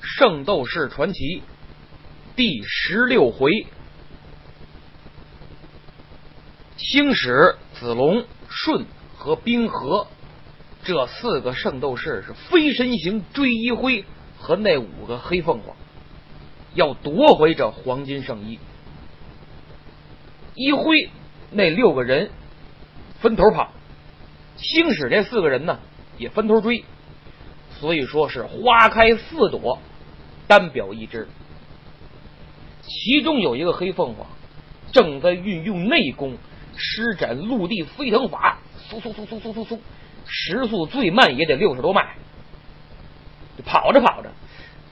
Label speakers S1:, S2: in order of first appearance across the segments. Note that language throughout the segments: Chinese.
S1: 圣斗士传奇》第十六回：星矢、子龙、舜和冰河这四个圣斗士是飞身行追一辉和那五个黑凤凰，要夺回这黄金圣衣。一辉那六个人分头跑，星矢这四个人呢也分头追，所以说是花开四朵，单表一只。其中有一个黑凤凰正在运用内功施展陆地飞腾法，嗖嗖嗖嗖嗖嗖嗖，时速最慢也得六十多迈。跑着跑着，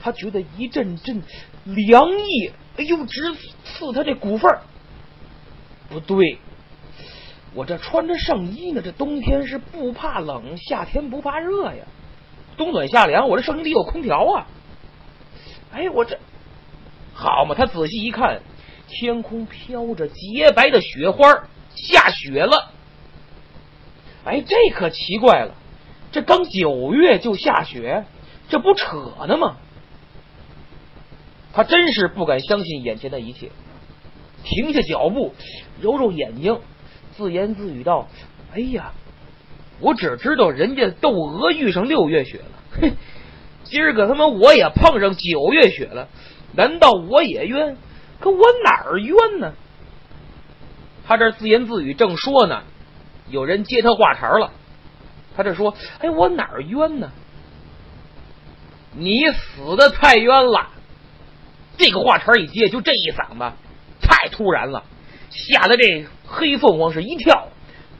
S1: 他觉得一阵阵凉意，哎呦，直刺他这骨缝。不对，我这穿着上衣呢，这冬天是不怕冷，夏天不怕热呀，冬暖夏凉，我这上衣里有空调啊。哎，我这好嘛？他仔细一看，天空飘着洁白的雪花，下雪了。哎，这可奇怪了，这刚九月就下雪，这不扯呢吗？他真是不敢相信眼前的一切。停下脚步，揉揉眼睛，自言自语道：“哎呀，我只知道人家窦娥遇上六月雪了，哼，今儿个他妈我也碰上九月雪了，难道我也冤？可我哪儿冤呢？”他这自言自语正说呢，有人接他话茬了。他这说：“哎，我哪儿冤呢？你死的太冤了。”这个话茬一接，就这一嗓子。太突然了，吓得这黑凤凰是一跳，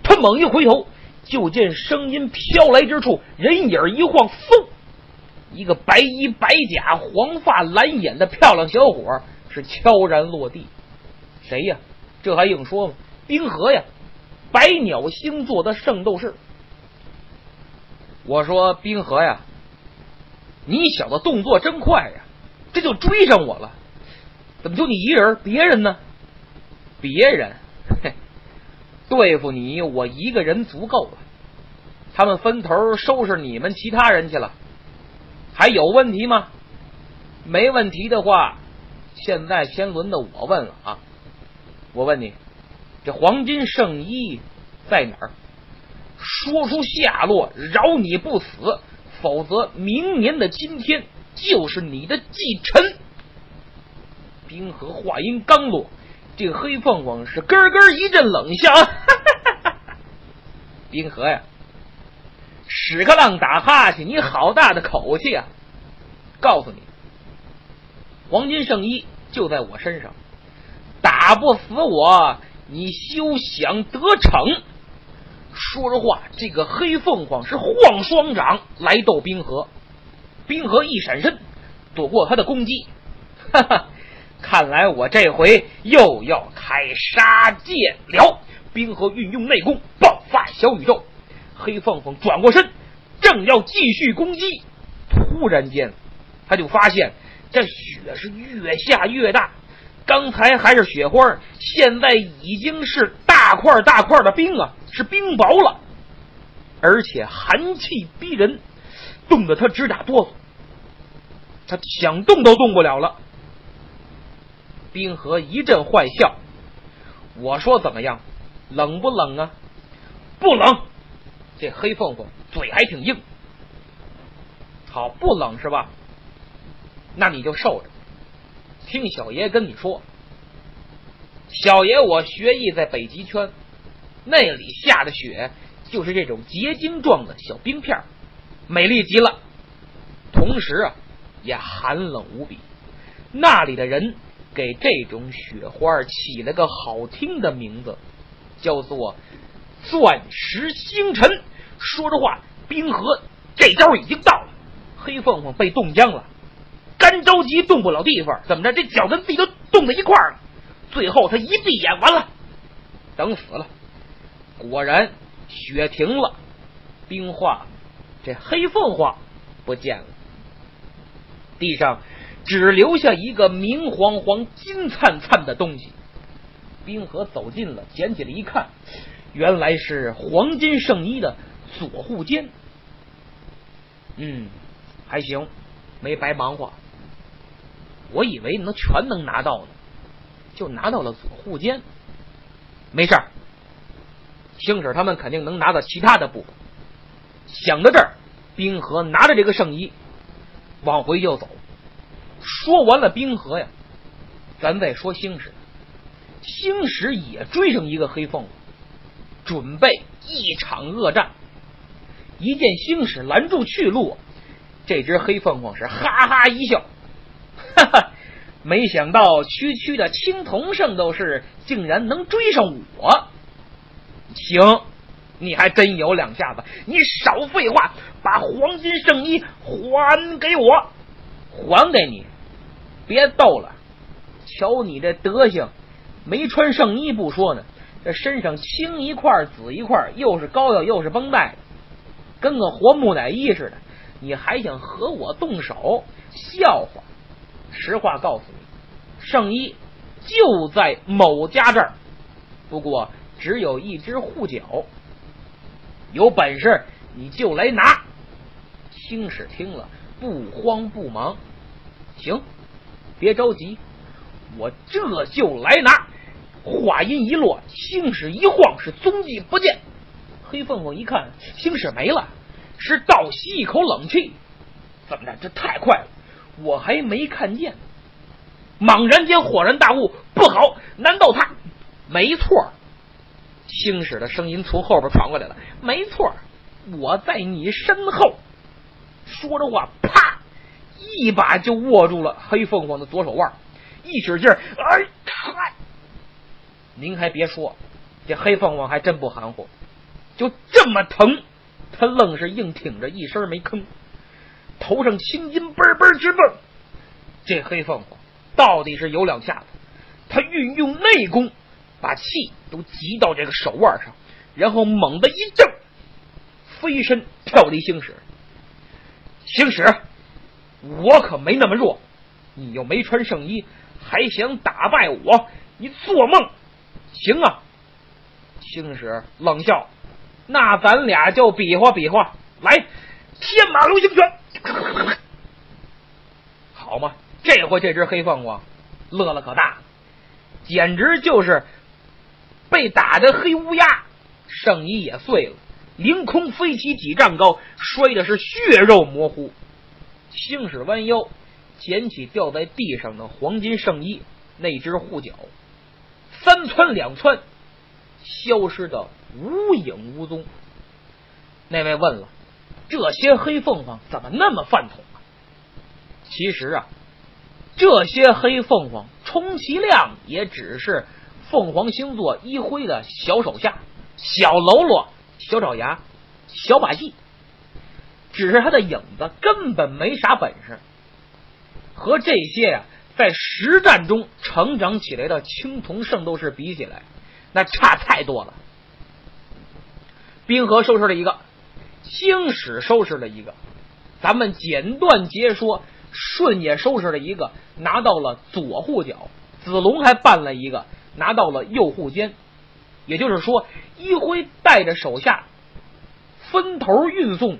S1: 他猛一回头，就见声音飘来之处，人影一晃，嗖，一个白衣白甲、黄发蓝眼的漂亮小伙是悄然落地。谁呀？这还用说吗？冰河呀，百鸟星座的圣斗士。我说冰河呀，你小子动作真快呀，这就追上我了。怎么就你一人？别人呢？别人，嘿，对付你，我一个人足够了。他们分头收拾你们其他人去了，还有问题吗？没问题的话，现在先轮到我问了啊！我问你，这黄金圣衣在哪儿？说出下落，饶你不死，否则明年的今天就是你的忌辰。冰河话音刚落，这个黑凤凰是咯咯一阵冷笑。哈哈哈冰河呀，屎壳郎打哈欠，你好大的口气啊！告诉你，黄金圣衣就在我身上，打不死我，你休想得逞。说着话，这个黑凤凰是晃双掌来斗冰河，冰河一闪身，躲过他的攻击。哈哈。看来我这回又要开杀戒了。冰河运用内功爆发小宇宙，黑凤凰转过身，正要继续攻击，突然间他就发现这雪是越下越大，刚才还是雪花，现在已经是大块大块的冰啊，是冰雹了，而且寒气逼人，冻得他直打哆嗦，他想动都动不了了。冰河一阵坏笑，我说怎么样，冷不冷啊？不冷。这黑凤凰嘴还挺硬。好，不冷是吧？那你就受着，听小爷跟你说。小爷我学艺在北极圈，那里下的雪就是这种结晶状的小冰片，美丽极了，同时啊也寒冷无比。那里的人。给这种雪花起了个好听的名字，叫做“钻石星辰”。说着话，冰河这招已经到了，黑凤凰被冻僵了，干着急动不了地方，怎么着？这脚跟地都冻在一块儿了。最后他一闭眼，完了，等死了。果然，雪停了，冰化了，这黑凤凰不见了，地上。只留下一个明晃晃、金灿灿的东西。冰河走近了，捡起来一看，原来是黄金圣衣的左护肩。嗯，还行，没白忙活。我以为能全能拿到呢，就拿到了左护肩。没事儿，星矢他们肯定能拿到其他的部分。想到这儿，冰河拿着这个圣衣往回就走。说完了冰河呀，咱再说星矢。星矢也追上一个黑凤凰，准备一场恶战。一见星矢拦住去路，这只黑凤凰是哈哈一笑，哈哈，没想到区区的青铜圣斗士竟然能追上我。行，你还真有两下子。你少废话，把黄金圣衣还给我，还给你。别逗了，瞧你这德行，没穿圣衣不说呢，这身上青一块紫一块，又是膏药又是绷带。跟个活木乃伊似的，你还想和我动手？笑话！实话告诉你，圣衣就在某家这儿，不过只有一只护脚。有本事你就来拿！青史听了不慌不忙，行，别着急，我这就来拿。话音一落，星矢一晃，是踪迹不见。黑凤凰一看，星矢没了，是倒吸一口冷气。怎么着？这太快了，我还没看见。猛然间恍然大悟，不好！难道他？没错。星矢的声音从后边传过来了。没错，我在你身后。说着话，啪，一把就握住了黑凤凰的左手腕，一使劲，哎，嗨！您还别说，这黑凤凰还真不含糊。就这么疼，他愣是硬挺着一声没吭，头上青筋嘣嘣直蹦。这黑凤凰到底是有两下子，他运用内功，把气都集到这个手腕上，然后猛地一挣，飞身跳离星矢。星矢，我可没那么弱，你又没穿圣衣，还想打败我？你做梦！行啊，星矢冷笑。那咱俩就比划比划，来，天马流星拳，好嘛？这回这只黑凤凰乐了可大，简直就是被打的黑乌鸦，圣衣也碎了，凌空飞起几丈高，摔的是血肉模糊。星矢弯腰捡起掉在地上的黄金圣衣，那只护脚三窜两窜，消失的。无影无踪。那位问了：“这些黑凤凰怎么那么饭桶啊？”其实啊，这些黑凤凰充其量也只是凤凰星座一辉的小手下、小喽啰、小爪牙、小把戏，只是他的影子根本没啥本事。和这些呀，在实战中成长起来的青铜圣斗士比起来，那差太多了。冰河收拾了一个，星矢收拾了一个，咱们简短截说，舜也收拾了一个，拿到了左护脚，子龙还办了一个，拿到了右护肩。也就是说，一辉带着手下分头运送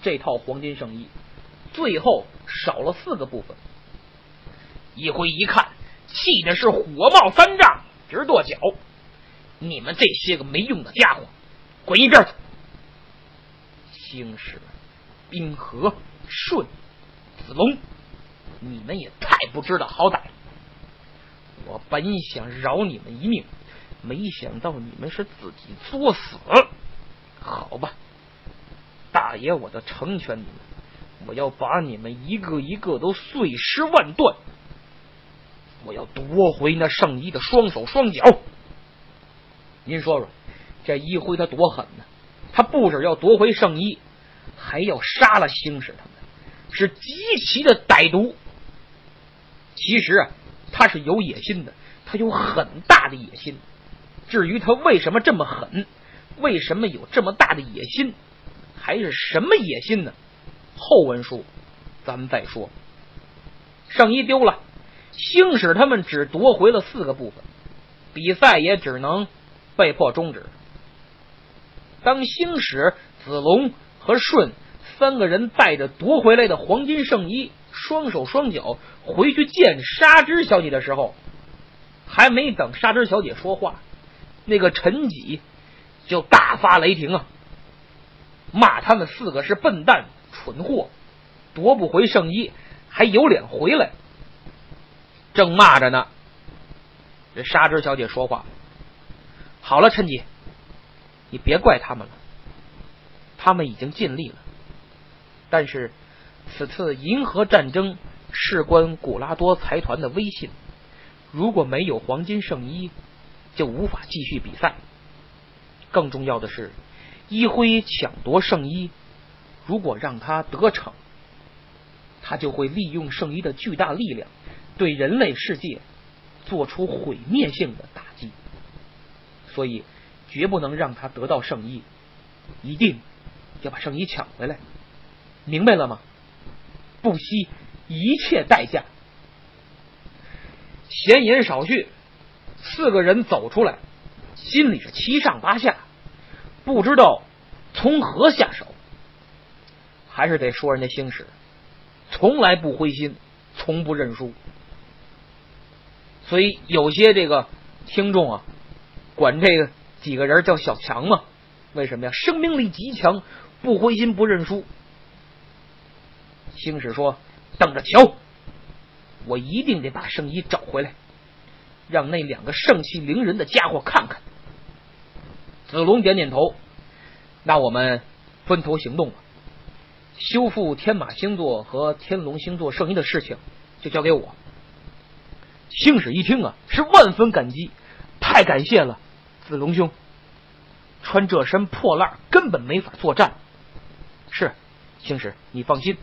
S1: 这套黄金圣衣，最后少了四个部分。一辉一看，气的是火冒三丈，直跺脚：“你们这些个没用的家伙！”滚一边去！星矢、冰河、顺、子龙，你们也太不知道好歹了！我本想饶你们一命，没想到你们是自己作死。好吧，大爷，我就成全你们，我要把你们一个一个都碎尸万段！我要夺回那圣衣的双手双脚！您说说。这一辉他多狠呢！他不止要夺回圣衣，还要杀了星矢他们，是极其的歹毒。其实啊，他是有野心的，他有很大的野心。至于他为什么这么狠，为什么有这么大的野心，还是什么野心呢？后文书咱们再说。圣衣丢了，星矢他们只夺回了四个部分，比赛也只能被迫终止。当星矢、子龙和舜三个人带着夺回来的黄金圣衣，双手双脚回去见纱织小姐的时候，还没等纱织小姐说话，那个陈吉就大发雷霆啊，骂他们四个是笨蛋、蠢货，夺不回圣衣，还有脸回来。正骂着呢，这纱织小姐说话：“好了，陈吉，你别怪他们了，他们已经尽力了。但是此次银河战争事关古拉多财团的威信，如果没有黄金圣衣，就无法继续比赛。更重要的是，一辉抢夺圣衣，如果让他得逞，他就会利用圣衣的巨大力量。”对人类世界做出毁灭性的打击，所以绝不能让他得到圣衣，一定要把圣衣抢回来，明白了吗？不惜一切代价。闲言少叙，四个人走出来，心里是七上八下，不知道从何下手。还是得说人家星矢，从来不灰心，从不认输。所以有些这个听众啊，管这个几个人叫小强嘛？为什么呀？生命力极强，不灰心，不认输。星矢说：“等着瞧，我一定得把圣衣找回来，让那两个盛气凌人的家伙看看。”子龙点点头，那我们分头行动吧。修复天马星座和天龙星座圣衣的事情，就交给我。星矢一听啊，是万分感激，太感谢了，子龙兄。穿这身破烂根本没法作战。是，星矢，你放心，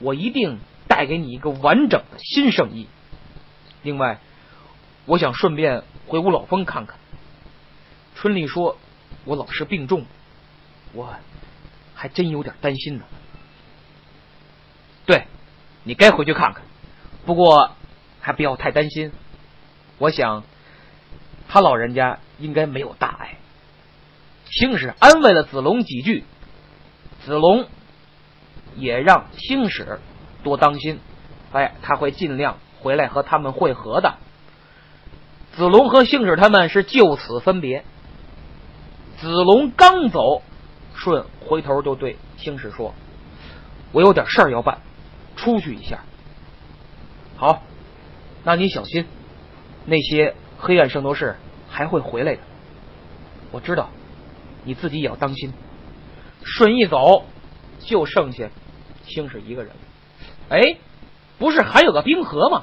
S1: 我一定带给你一个完整的新圣衣。另外，我想顺便回五老峰看看。春丽说，我老师病重，我还真有点担心呢。对，你该回去看看。不过。还不要太担心，我想他老人家应该没有大碍。星矢安慰了子龙几句，子龙也让星矢多当心，哎，他会尽量回来和他们会合的。子龙和星矢他们是就此分别。子龙刚走，舜回头就对星矢说：“我有点事儿要办，出去一下。”好。那你小心，那些黑暗圣斗士还会回来的。我知道，你自己也要当心。顺一走，就剩下星矢一个人。哎，不是还有个冰河吗？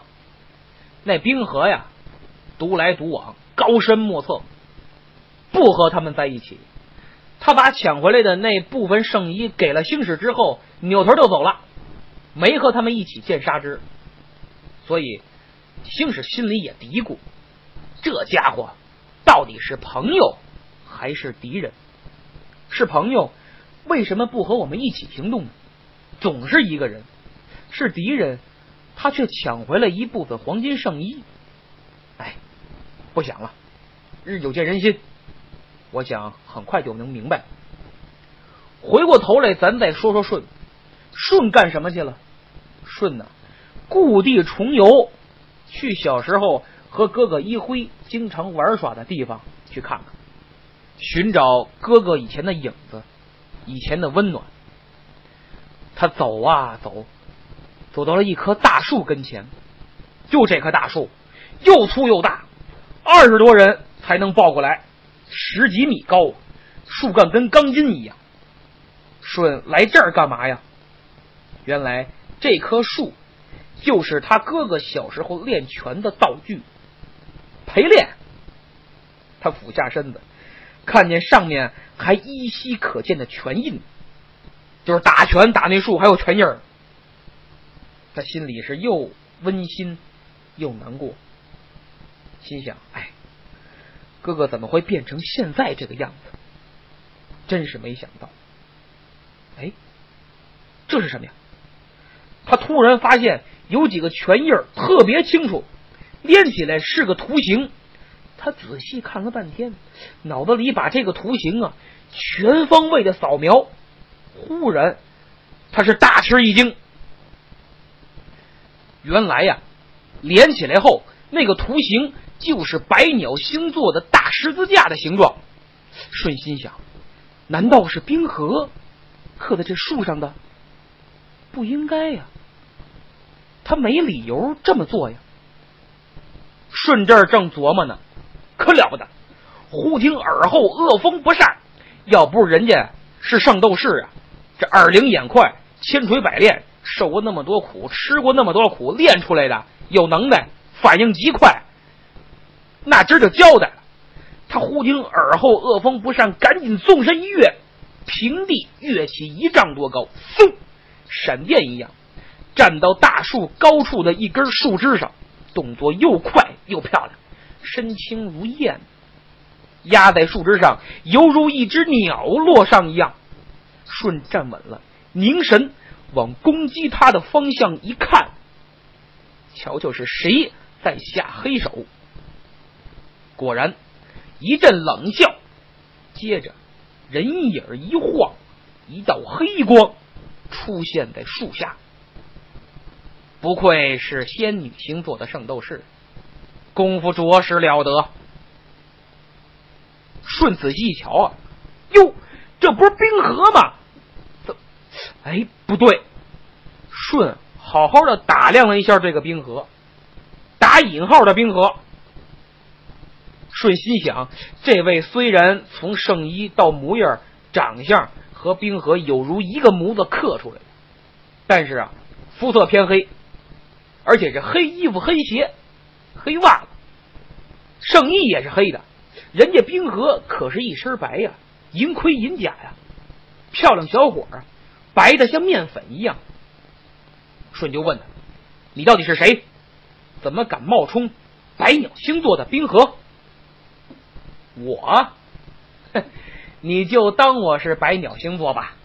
S1: 那冰河呀，独来独往，高深莫测，不和他们在一起。他把抢回来的那部分圣衣给了星矢之后，扭头就走了，没和他们一起见杀之。所以。兴是心里也嘀咕：这家伙到底是朋友还是敌人？是朋友，为什么不和我们一起行动呢？总是一个人。是敌人，他却抢回了一部分黄金圣衣。哎，不想了，日久见人心。我想很快就能明白。回过头来，咱再说说舜。舜干什么去了？舜呢，故地重游。去小时候和哥哥一辉经常玩耍的地方去看看，寻找哥哥以前的影子，以前的温暖。他走啊走，走到了一棵大树跟前。就这棵大树，又粗又大，二十多人才能抱过来，十几米高，树干跟钢筋一样。顺来这儿干嘛呀？原来这棵树。就是他哥哥小时候练拳的道具，陪练。他俯下身子，看见上面还依稀可见的拳印，就是打拳打那树还有拳印儿。他心里是又温馨又难过，心想：哎，哥哥怎么会变成现在这个样子？真是没想到。哎，这是什么呀？他突然发现。有几个拳印特别清楚，连起来是个图形。他仔细看了半天，脑子里把这个图形啊全方位的扫描，忽然他是大吃一惊。原来呀，连起来后，那个图形就是百鸟星座的大十字架的形状。顺心想，难道是冰河刻在这树上的？不应该呀，他没理由这么做呀。顺这儿正琢磨呢，可了不得！忽听耳后恶风不善，要不是人家是圣斗士啊，这耳灵眼快，千锤百炼，受过那么多苦，吃过那么多苦，练出来的有能耐，反应极快，那今儿就交代了。他忽听耳后恶风不善，赶紧纵身一跃，平地跃起一丈多高，嗖，闪电一样站到大树高处的一根树枝上。动作又快又漂亮，身轻如燕，压在树枝上，犹如一只鸟落上一样。顺站稳了，凝神往攻击他的方向一看，瞧瞧是谁在下黑手。果然一阵冷笑，接着人影一晃，一道黑光出现在树下。不愧是仙女星座的圣斗士，功夫着实了得。顺仔细一瞧啊，哟，这不是冰河吗？哎，不对。顺好好的打量了一下这个冰河，打引号的冰河。顺心想，这位虽然从圣衣到模样、长相和冰河有如一个模子刻出来的，但是啊，肤色偏黑。而且是黑衣服、黑鞋、黑袜子，圣衣也是黑的。人家冰河可是一身白呀，银盔银甲呀，漂亮小伙啊，白的像面粉一样。舜就问他：“你到底是谁？怎么敢冒充百鸟星座的冰河？”我，哼你就当我是百鸟星座吧，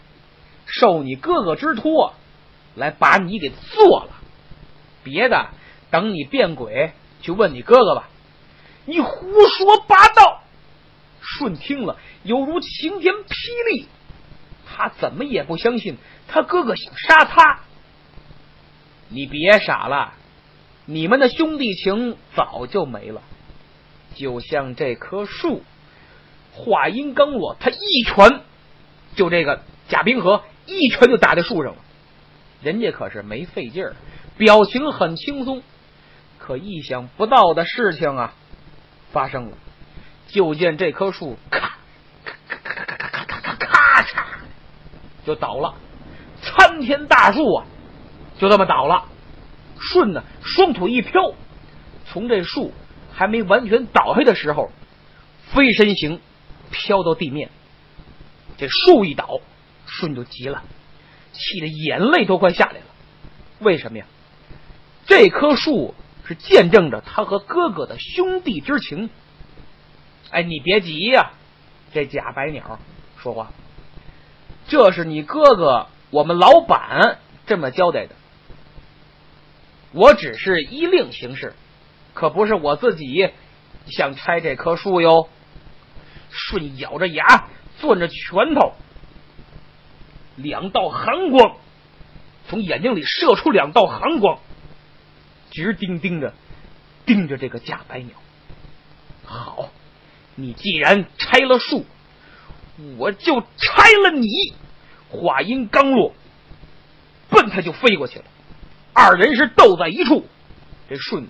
S1: 受你哥哥之托，来把你给做了。别的，等你变鬼去问你哥哥吧。你胡说八道！顺听了犹如晴天霹雳，他怎么也不相信他哥哥想杀他。你别傻了，你们的兄弟情早就没了。就像这棵树，话音刚落，他一拳就这个贾冰河一拳就打在树上了。人家可是没费劲儿。表情很轻松，可意想不到的事情啊发生了。就见这棵树咔咔咔咔咔咔咔咔咔嚓就倒了，参天大树啊就这么倒了。舜呢双腿一飘，从这树还没完全倒下的时候，飞身行飘到地面。这树一倒，舜就急了，气得眼泪都快下来了。为什么呀？这棵树是见证着他和哥哥的兄弟之情。哎，你别急呀，这假白鸟说话，这是你哥哥，我们老板这么交代的。我只是依令行事，可不是我自己想拆这棵树哟。舜咬着牙，攥着拳头，两道寒光从眼睛里射出，两道寒光。直盯盯着，盯着这个假白鸟。好，你既然拆了树，我就拆了你。话音刚落，奔他就飞过去了。二人是斗在一处，这顺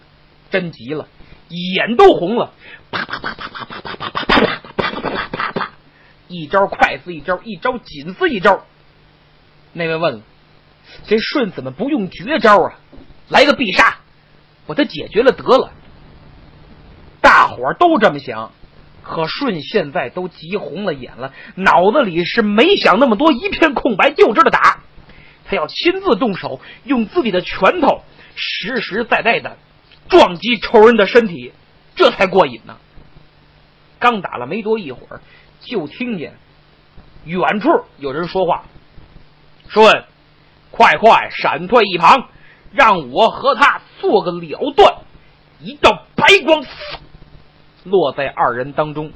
S1: 真急了，眼都红了，啪啪啪啪啪啪啪啪啪啪啪，一招快似一招，一招紧似一招。那位问了，这舜怎么不用绝招啊？来个必杀！把他解决了得了，大伙儿都这么想，可舜现在都急红了眼了，脑子里是没想那么多，一片空白，就知道打。他要亲自动手，用自己的拳头实实在在的撞击仇人的身体，这才过瘾呢。刚打了没多一会儿，就听见远处有人说话：“说，快快闪退一旁。”让我和他做个了断。一道白光落在二人当中，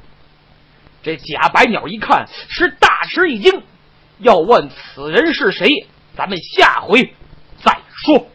S1: 这假白鸟一看是大吃一惊，要问此人是谁，咱们下回再说。